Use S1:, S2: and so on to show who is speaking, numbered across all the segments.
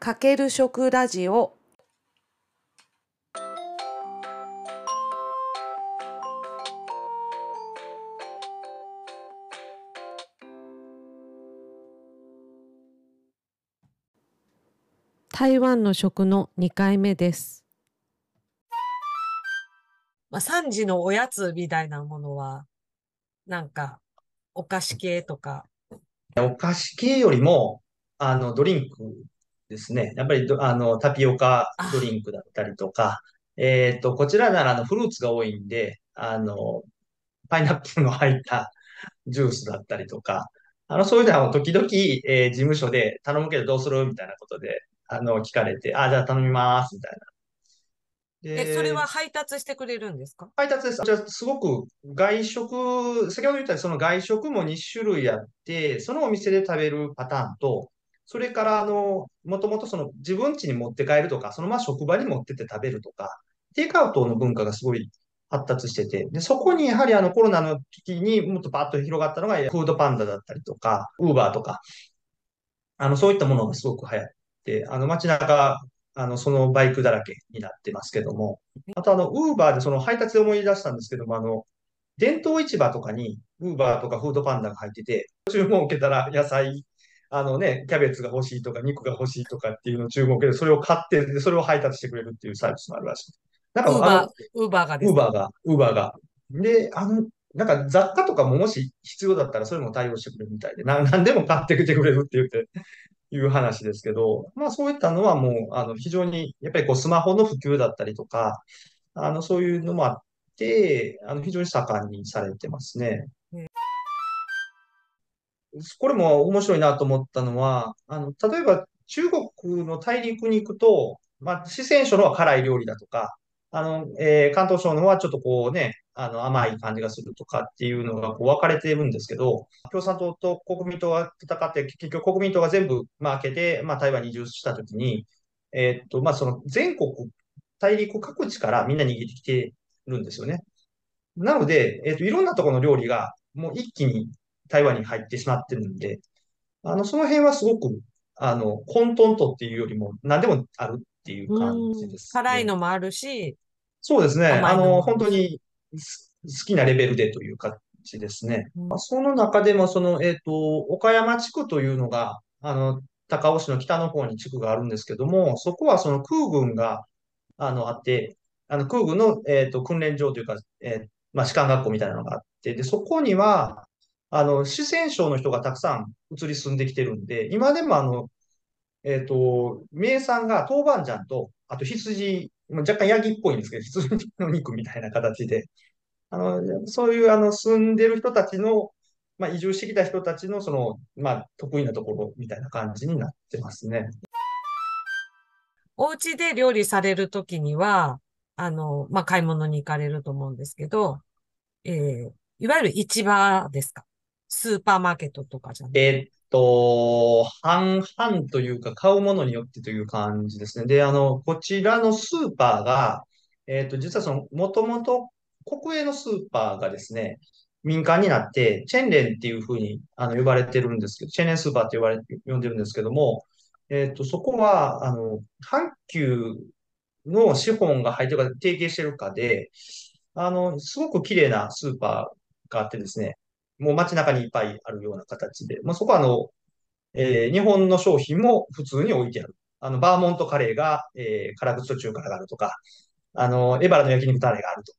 S1: かける食ラジオ台湾の食の2回目です。
S2: まあ、3時のおやつみたいなものは、なんか、お菓子系とか、
S3: お菓子系よりも、あの、ドリンクですね。やっぱりど、あの、タピオカドリンクだったりとか、えっと、こちらなら、あの、フルーツが多いんで、あの、パイナップルの入ったジュースだったりとか、あの、そういうのは時々、えー事務所で頼むけどどうするみたいなことで、あの、聞かれて、あ、じゃあ頼みます、みたいな。
S2: え、それ
S3: で
S2: は配達してくれるんですか？
S3: 配達です。じゃあ、すごく外食、先ほど言ったその外食も2種類あって、そのお店で食べるパターンと、それから、あの、もともとその自分家に持って帰るとか、そのまま職場に持ってって食べるとか、テイクアウトの文化がすごい発達してて、で、そこにやはりあのコロナの時にもっとパッと広がったのが、フードパンダだったりとか、ウーバーとか、あの、そういったものがすごく流行って、あの、街中、あの、そのバイクだらけになってますけども、あとあの、ウーバーでその配達で思い出したんですけども、あの、伝統市場とかに、ウーバーとかフードパンダが入ってて、注文を受けたら野菜、あのね、キャベツが欲しいとか、肉が欲しいとかっていうのを注文を受けて、それを買って、でそれを配達してくれるっていうサービスもあるらしい。なんか、あの
S2: ウーバー、ウーバーが
S3: ウーバーが、ウーバーが。で、あの、なんか雑貨とかももし必要だったらそれも対応してくれるみたいで、な、なんでも買ってきてくれるって言って、いう話ですけど、まあそういったのはもう、あの、非常に、やっぱりこうスマホの普及だったりとか、あの、そういうのもあって、あの、非常に盛んにされてますね。これも面白いなと思ったのは、あの、例えば中国の大陸に行くと、まあ、四川省のは辛い料理だとか、あの、えー広東省のはちょっとこうね、あの、甘い感じがするとかっていうのがこう分かれているんですけど、共産党と国民党が戦って、結局国民党が全部、まあ、開けて、まあ、台湾に移住したときに、えーっと、まあ、その全国、大陸各地からみんな逃げてきてるんですよね。なので、えーっと、いろんなところの料理がもう一気に台湾に入ってしまってるんで、あの、その辺はすごく、あの、混沌とっていうよりも何でもあるっていう感じですね。
S2: 辛いのもあるし、
S3: そうですね。あの、本当にす好きなレベルでという感じですね。
S2: うん
S3: まあ、その中でも、その、えっと、岡山地区というのが、あの、高尾市の北の方に地区があるんですけども、そこはその空軍が、あの、あって、あの、空軍の、えっと、訓練場というか、えーまあ、士官学校みたいなのがあって、で、そこには、あの、四川省の人がたくさん移り住んできてるんで、今でもあの、えっと、名産が豆板醤と、あと羊、若干ヤギっぽいんですけど、羊の肉みたいな形で、あの、そういうあの、住んでる人たちの、まあ、移住してきた人たちの、その、まあ、得意なところみたいな感じになってますね。
S2: お家で料理されるときには、あの、まあ、買い物に行かれると思うんですけど、えー、いわゆる市場ですか？スーパーマーケットとかじゃなく。
S3: えっと、半々というか、買うものによってという感じですね。で、あの、こちらのスーパーが、えっと、実はその、もともと国営のスーパーがですね、民間になって、チェンレンっていうふうに、あの、呼ばれてるんですけど、チェンレンスーパーって呼ばれ、呼んでるんですけども、えっと、そこは、あの、阪急の資本が入ってるか、提携してるかで、あの、すごく綺麗なスーパーがあってですね、もう街中にいっぱいあるような形で、まあ、そこはあの、えー日本の商品も普通に置いてある。あの、バーモントカレーが、えー辛口と中辛があるとか、あの、エバラの焼肉タレがあるとか、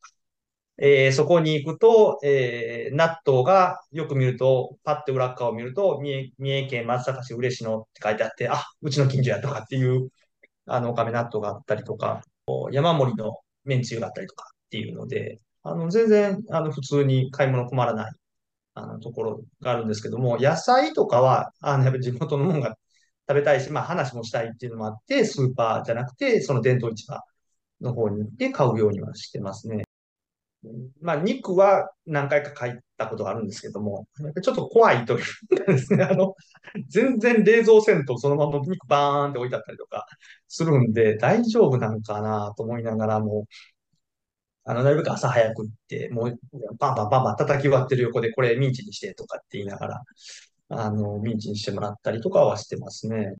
S3: えーそこに行くと、えー納豆がよく見ると、パッて裏側を見ると、三重、三重県松阪市嬉野って書いてあって、あ、うちの近所やとかっていう、あの、おかめ納豆があったりとか、山盛りの麺つゆがあったりとかっていうので、あの、全然、あの、普通に買い物困らない、あの、ところがあるんですけども、野菜とかは、あの、やっぱり地元のものが食べたいし、まあ話もしたいっていうのもあって、スーパーじゃなくて、その伝統市場の方に行って買うようにはしてますね。まあ、肉は何回か買ったことがあるんですけども、やっぱちょっと怖いというかですね、あの、全然冷蔵せんとそのまま肉バーンって置いてあったりとかするんで、大丈夫なんかなと思いながらも、あの、なるべく朝早く行って、もう、バンバンバンバン叩き割ってる横で、これミンチにしてとかって言いながら、あの、ミンチにしてもらったりとかはしてますね。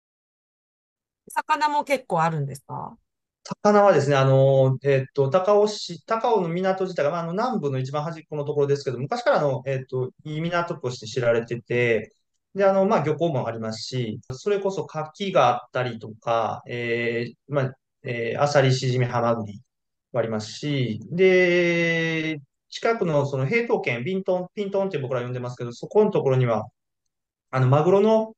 S2: 魚も結構あるんですか？
S3: 魚はですね、あの、えっと、高尾市、高尾の港自体が、まあ、あの、南部の一番端っこのところですけど、昔からの、えっと、いい港として知られてて、で、あの、まあ、漁港もありますし、それこそ牡蠣があったりとか、えー、まあ、えー、アサリ、シジミ、ハマグリがありますし、で、近くのその平等県、ビントン、ピントンって僕ら呼んでますけど、そこのところには、あの、マグロの、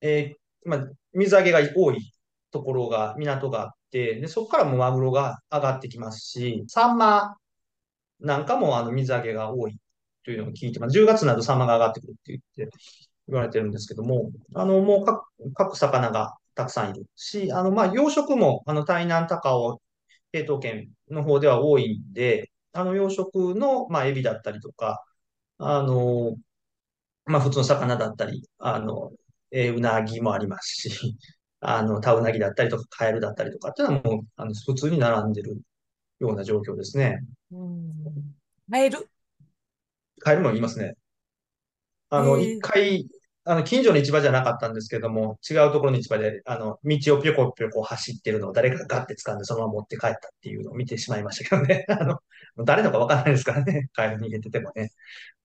S3: えー、まあ、水揚げが多いところが、港があって、で、そこからもマグロが上がってきますし、サンマなんかもあの水揚げが多いというのを聞いてます。10月などサンマが上がってくるって言って、言われてるんですけども、あの、もう各、各魚がたくさんいるし、あの、まあ、養殖も、あの、台南、高尾、平等県の方では多いんで、あの、養殖の、まあ、エビだったりとか、あの、まあ、普通の魚だったり、あの、えーうなぎもありますし、あの、タウナギだったりとか、カエルだったりとかっていうのはもう、あの、普通に並んでるような状況ですね。
S2: うん。カエル？
S3: カエルもいますね。あの、一
S2: えー、
S3: 回、あの、近所の市場じゃなかったんですけども、違うところの市場で、あの、道をぴょこぴょこ走ってるのを誰かがガッて掴んでそのまま持って帰ったっていうのを見てしまいましたけどね。あの、誰のかわからないですからね。カエル逃げててもね。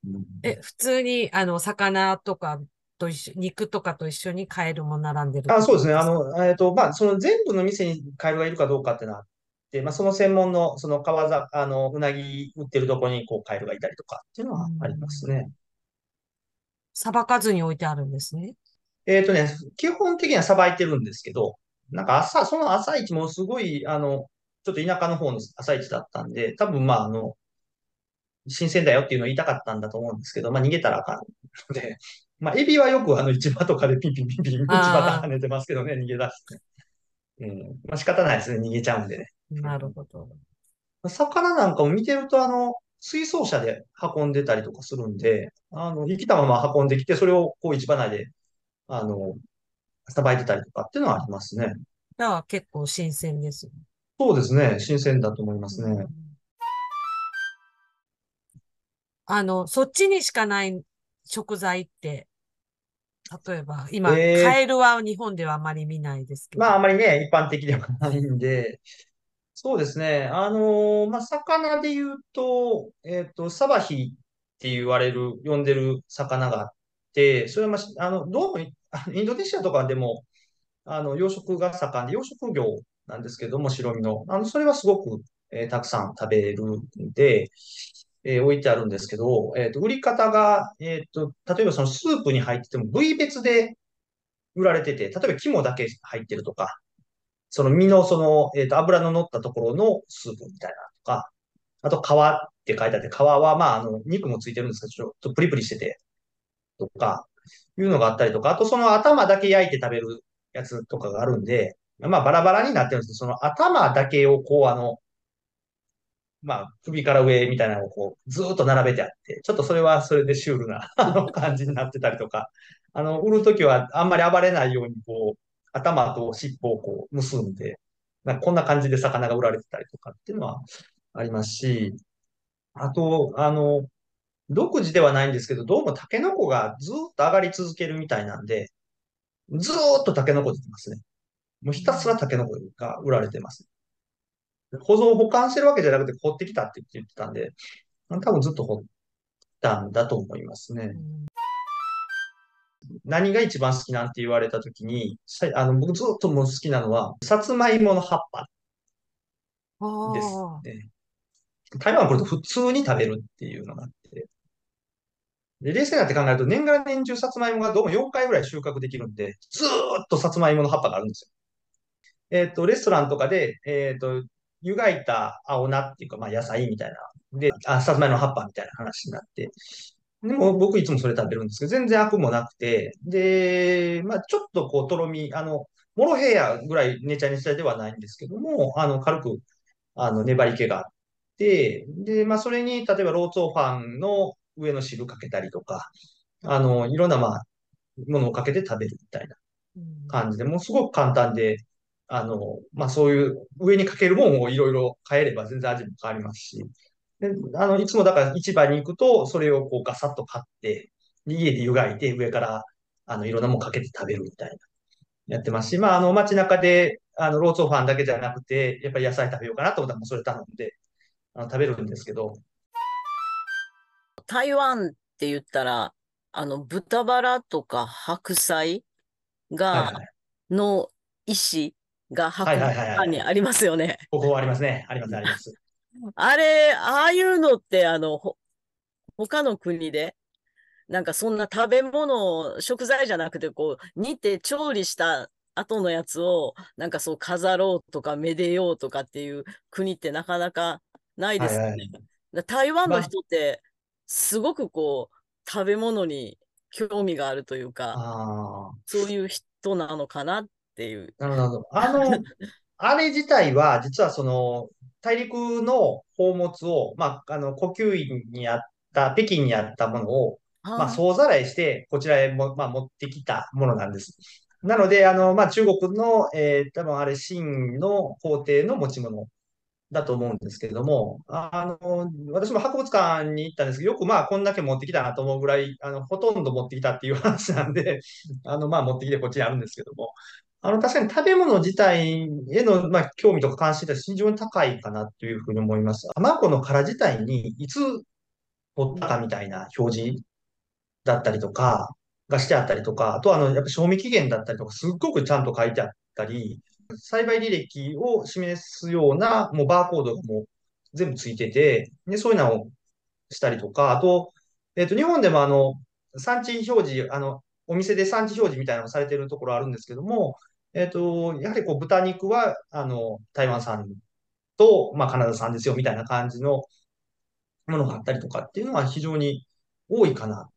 S3: うん
S2: え、普通に、あの、魚とかと一緒、肉とかと一緒にカエルも並んでるっ
S3: あ、
S2: て
S3: そうですね。あの、えっと、まあ、その全部の店にカエルがいるかどうかっていうのはあって、まあ、その専門の、その川ざ、あの、うなぎ売ってるとこに、こう、カエルがいたりとかっていうの
S2: う
S3: はありますね。
S2: ん。さばかずに置いてあるんですね。
S3: えっとね、基本的にはさばいてるんですけど、なんか朝、その朝市もすごい、あの、ちょっと田舎の方の朝市だったんで、多分まあ、あの、新鮮だよっていうのを言いたかったんだと思うんですけど、まあ逃げたらあかんので、まあエビはよくあの市場とかでピンピンピンピン内股跳
S2: あ
S3: ねてますけどね、逃げ出して。うん。まあ仕方ないですね、逃げちゃうんでね。
S2: あ、なるほど。
S3: 魚なんかも見てるとあの、水槽車で運んでたりとかするんで、あの、生きたまま運んできて、それをこう市場内で、あの、さばいてたりとかっていうのはありますね。
S2: じゃあ結構新鮮ですよね。
S3: そうですね、新鮮だと思いま
S2: う
S3: すね。
S2: ん。あの、そっちにしかない食材って、例えば、今、カ
S3: ええ
S2: エルは日本ではあまり見ないですけ
S3: まああ
S2: ど。
S3: まりね、一般的ではないんで、そうですね。あのーまあ、魚で言うと、えっと、サバヒって言われる、呼んでる魚があって、それは、まあ、あの、どうも イ、ンドネシアとかでも、あの、養殖が盛んで、養殖業なんですけども、白身の。あの、それはすごく、えーたくさん食べるんで、えー置いてあるんですけど、えっと、売り方が、えっと、例えばそのスープに入ってても部位別で売られてて、例えば肝だけ入ってるとか、その身のその、えっと、脂の乗ったところのスープみたいなとか、あと皮って書いてあって、皮はまあ、あの、肉もついてるんですけど、ちょっとプリプリしてて、とか、いうのがあったりとか、あとその頭だけ焼いて食べるやつとかがあるんで、まあバラバラになってるんですけど、その頭だけをこう、あの、まあ、首から上みたいなのをこう、ずっと並べてあって、ちょっとそれはそれでシュールな、感じになってたりとか、あの、売るときはあんまり暴れないように、こう、頭と尻尾をこう、結んで、なんこんな感じで魚が売られてたりとかっていうのはありますし、あと、あの、独自ではないんですけど、どうもタケノコがずっと上がり続けるみたいなんで、ずーっとタケノコ出てますね。もうひたすらタケノコが売られてます。保存保管してるわけじゃなくて掘ってきたって言ってたんで、多分ずっと掘ったんだと思いますね。
S2: うん
S3: 何が一番好きなんて言われたときに、さあの、僕ずっともう好きなのは、さつまいもの葉っぱですね。台湾はこれと普通に食べるっていうのがあって、で、冷静になって考えると、年がら年中さつまいもがどうも4回ぐらい収穫できるんで、ずーっとさつまいもの葉っぱがあるんですよ。えっと、レストランとかで、えっと、湯がいた青菜っていうか、まあ野菜みたいな。で、あ、さつまいもの葉っぱみたいな話になって。でも僕いつもそれ食べるんですけど、全然アクもなくて、で、まあちょっとこう、とろみ、あの、モロヘイヤぐらいネチャネチャではないんですけども、あの、軽く、あの、粘り気があって、で、まあそれに、例えばローツォーファンの上の汁かけたりとか、あの、いろんな、まあ、ものをかけて食べるみたいな
S2: うん
S3: 感じで、もうすごく簡単で、あの、まあそういう上にかけるもんをいろいろ変えれば全然味も変わりますし、で、あの、いつもだから市場に行くと、それをこうガサッと買って、で家で湯がいて上から、あの、いろんなもんかけて食べるみたいやってますし、まあ、あの、街中で、あの、ローソンファンだけじゃなくて、やっぱり野菜食べようかなと思ったら、もうそれ頼んで、あの、食べるんですけど、
S4: 台湾って言ったら、あの、豚バラとか白菜
S3: はい
S4: が、
S3: はい。
S4: の石が博物
S3: はいはいはいはい
S4: 館にありますよね。
S3: ここありますね。あります、あります。
S4: あれ、ああいうのって、あの、ほ、他の国で、なんかそんな食べ物、食材じゃなくて、こう、煮て調理した後のやつを、なんかそう飾ろうとか、めでようとかっていう国ってなかなかないですよ
S3: はいはい
S4: 台湾の
S3: まあ
S4: 人って、すごくこう、食べ物に興味があるというか。そういう人なのかなっていう。
S3: なるほど。あの、あれ自体は、実はその、大陸の宝物を、まあ、あの、故宮院にあった、北京にあったものを、まあ、
S4: あ
S3: 総ざらいして、こちらへも、まあ、持ってきたものなんです。なので、あの、まあ、中国の、えー多分あれ、清の皇帝の持ち物だと思うんですけれども、あの、私も博物館に行ったんですけど、よくまあ、こんだけ持ってきたなと思うぐらい、あの、ほとんど持ってきたっていう話なんで、あの、まあ、持ってきてこっちにあるんですけども、あの、確かに食べ物自体への、まあ、興味とか関心って非常に高いかなというふうに思います。卵の殻自体にいつ取ったかみたいな表示だったりとか、がしてあったりとか、あとあの、やっぱ賞味期限だったりとか、すっごくちゃんと書いてあったり、栽培履歴を示すような、もうバーコードがもう全部ついてて、で、そういうのをしたりとか、あと、えっと、日本でもあの、産地表示、あの、お店で産地表示みたいなのをされてるところあるんですけども、えっと、やはりこう、豚肉は、あの、台湾産と、まあ、カナダ産ですよ、みたいな感じのものがあったりとかっていうのは非常に多いかな。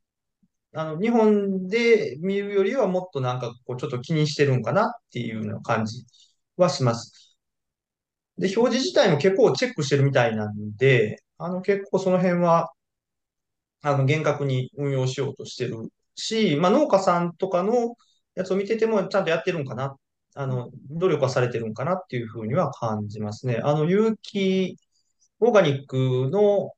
S3: あの、日本で見るよりはもっとなんかこう、ちょっと気にしてるんかなっていうような感じはします。で、表示自体も結構チェックしてるみたいなんで、あの、結構その辺は、あの、厳格に運用しようとしてるし、まあ、農家さんとかのやつを見てても、ちゃんとやってるんかな。あの、努力はされてるんかなっていうふうには感じますね。あの、有機オーガニックの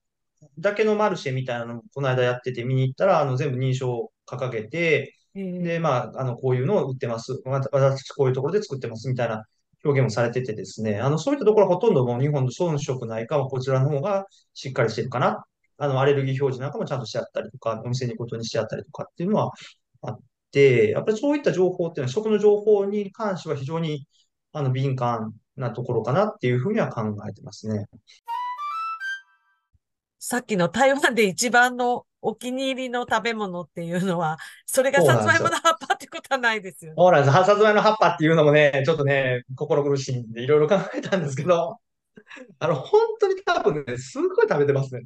S3: だけのマルシェみたいなのをこの間やってて見に行ったら、あの、全部認証を掲げて、で、まあ、あの、こういうのを売ってます。わ私、こういうところで作ってますみたいな表現もされててですね、あの、そういったところはほとんどもう日本の遜色ないかも、こちらの方がしっかりしてるかな。あの、アレルギー表示なんかもちゃんとしてあったりとか、お店に行くことにしてあったりとかっていうのはあって、やっぱりそういった情報っていうのは、食の情報に関しては非常に、あの、敏感なところかなっていうふうには考えてますね。
S2: さっきの台湾で一番のお気に入りの食べ物っていうのは、それがさつまいもの葉っぱってことはないですよね。
S3: そうなんです。さつまいの葉っぱっていうのもね、ちょっとね、心苦しいんで、いろいろ考えたんですけど、あの、本当に多分ね、すごい食べてますね。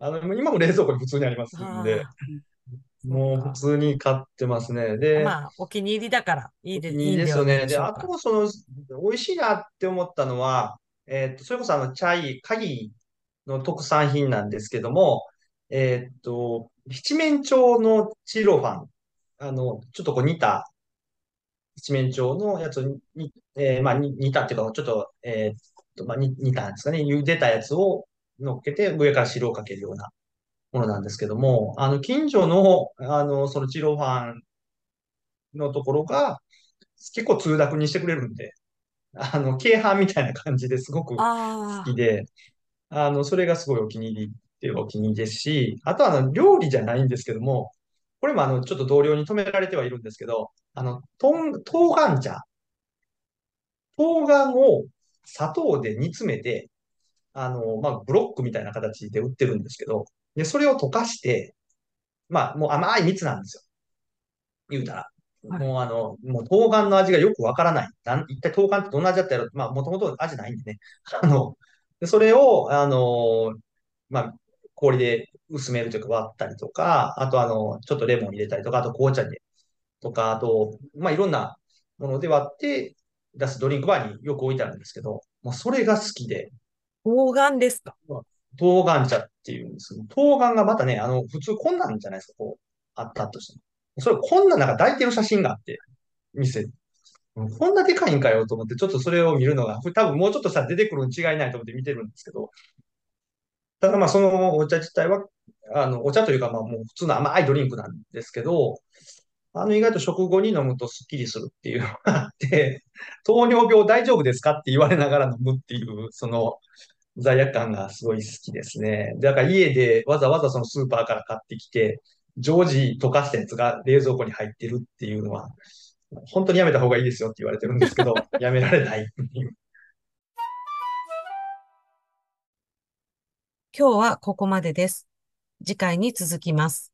S3: あの、今も冷蔵庫に普通にありますんで、
S2: あ
S3: もう普通に買ってますね。
S2: あ
S3: で、
S2: まあ、お気に入りだからいいで、
S3: いい
S2: いいんで
S3: すよね。で、あ。と、その、美味しいなって思ったのは、えっと、それこそあの、チャイ、鍵の特産品なんですけども、えっと、七面鳥のチロファン、あの、ちょっとこう煮た七面鳥のやつをに、えーまあ、に煮たっていうか、ちょっと、えーっと、まあ、煮、煮たんですかね。茹でたやつを乗っけて、上から汁をかけるようなものなんですけども、あの、近所の、あの、そのチロファンのところが、結構通訳にしてくれるんで、あの、京阪みたいな感じですごく好
S2: あ
S3: きで、あの、それがすごいお気に入りっていうお気に入りですし、あとはあの、料理じゃないんですけども、これもあの、ちょっと同僚に止められてはいるんですけど、あの、とん、冬瓜茶。冬瓜を砂糖で煮詰めて、あの、まあ、ブロックみたいな形で売ってるんですけど、で、それを溶かして、まあ、もう甘い蜜なんですよ。言うたら。
S2: はい
S3: もうあの、もう冬瓜の味がよくわからない。なん一体冬瓜ってどんな味だったやろ？まあ、もともと味ないんでね。あの、でそれを、あの、まあ、氷で薄めるというか割ったりとか、あとあの、ちょっとレモン入れたりとか、あと紅茶で、とか、あと、まあ、いろんなもので割って出すドリンクバーによく置いてあるんですけど、もうそれが好きで、
S2: 冬瓜ですか？
S3: 冬瓜茶っていうんですけど、冬瓜がまたね、あの、普通こんなんじゃないですか、こう、あったとしても。それ、こんななんか抱いてる写真があって、店。こんなでかいんかよと思って、ちょっとそれを見るのが、多分もうちょっとしたら出てくるに違いないと思って見てるんですけど、ただまあそのお茶自体は、あの、お茶というかまあもう普通の甘いドリンクなんですけど、あの意外と食後に飲むとスッキリするっていうのがあって、糖尿病大丈夫ですかって言われながら飲むっていう、その罪悪感がすごい好きですね。だから家でわざわざそのスーパーから買ってきて、常時溶かしたやつが冷蔵庫に入ってるっていうのは、本当にやめた方がいいですよって言われてるんですけど、やめられない。
S2: 今日はここまでです。次回に続きます。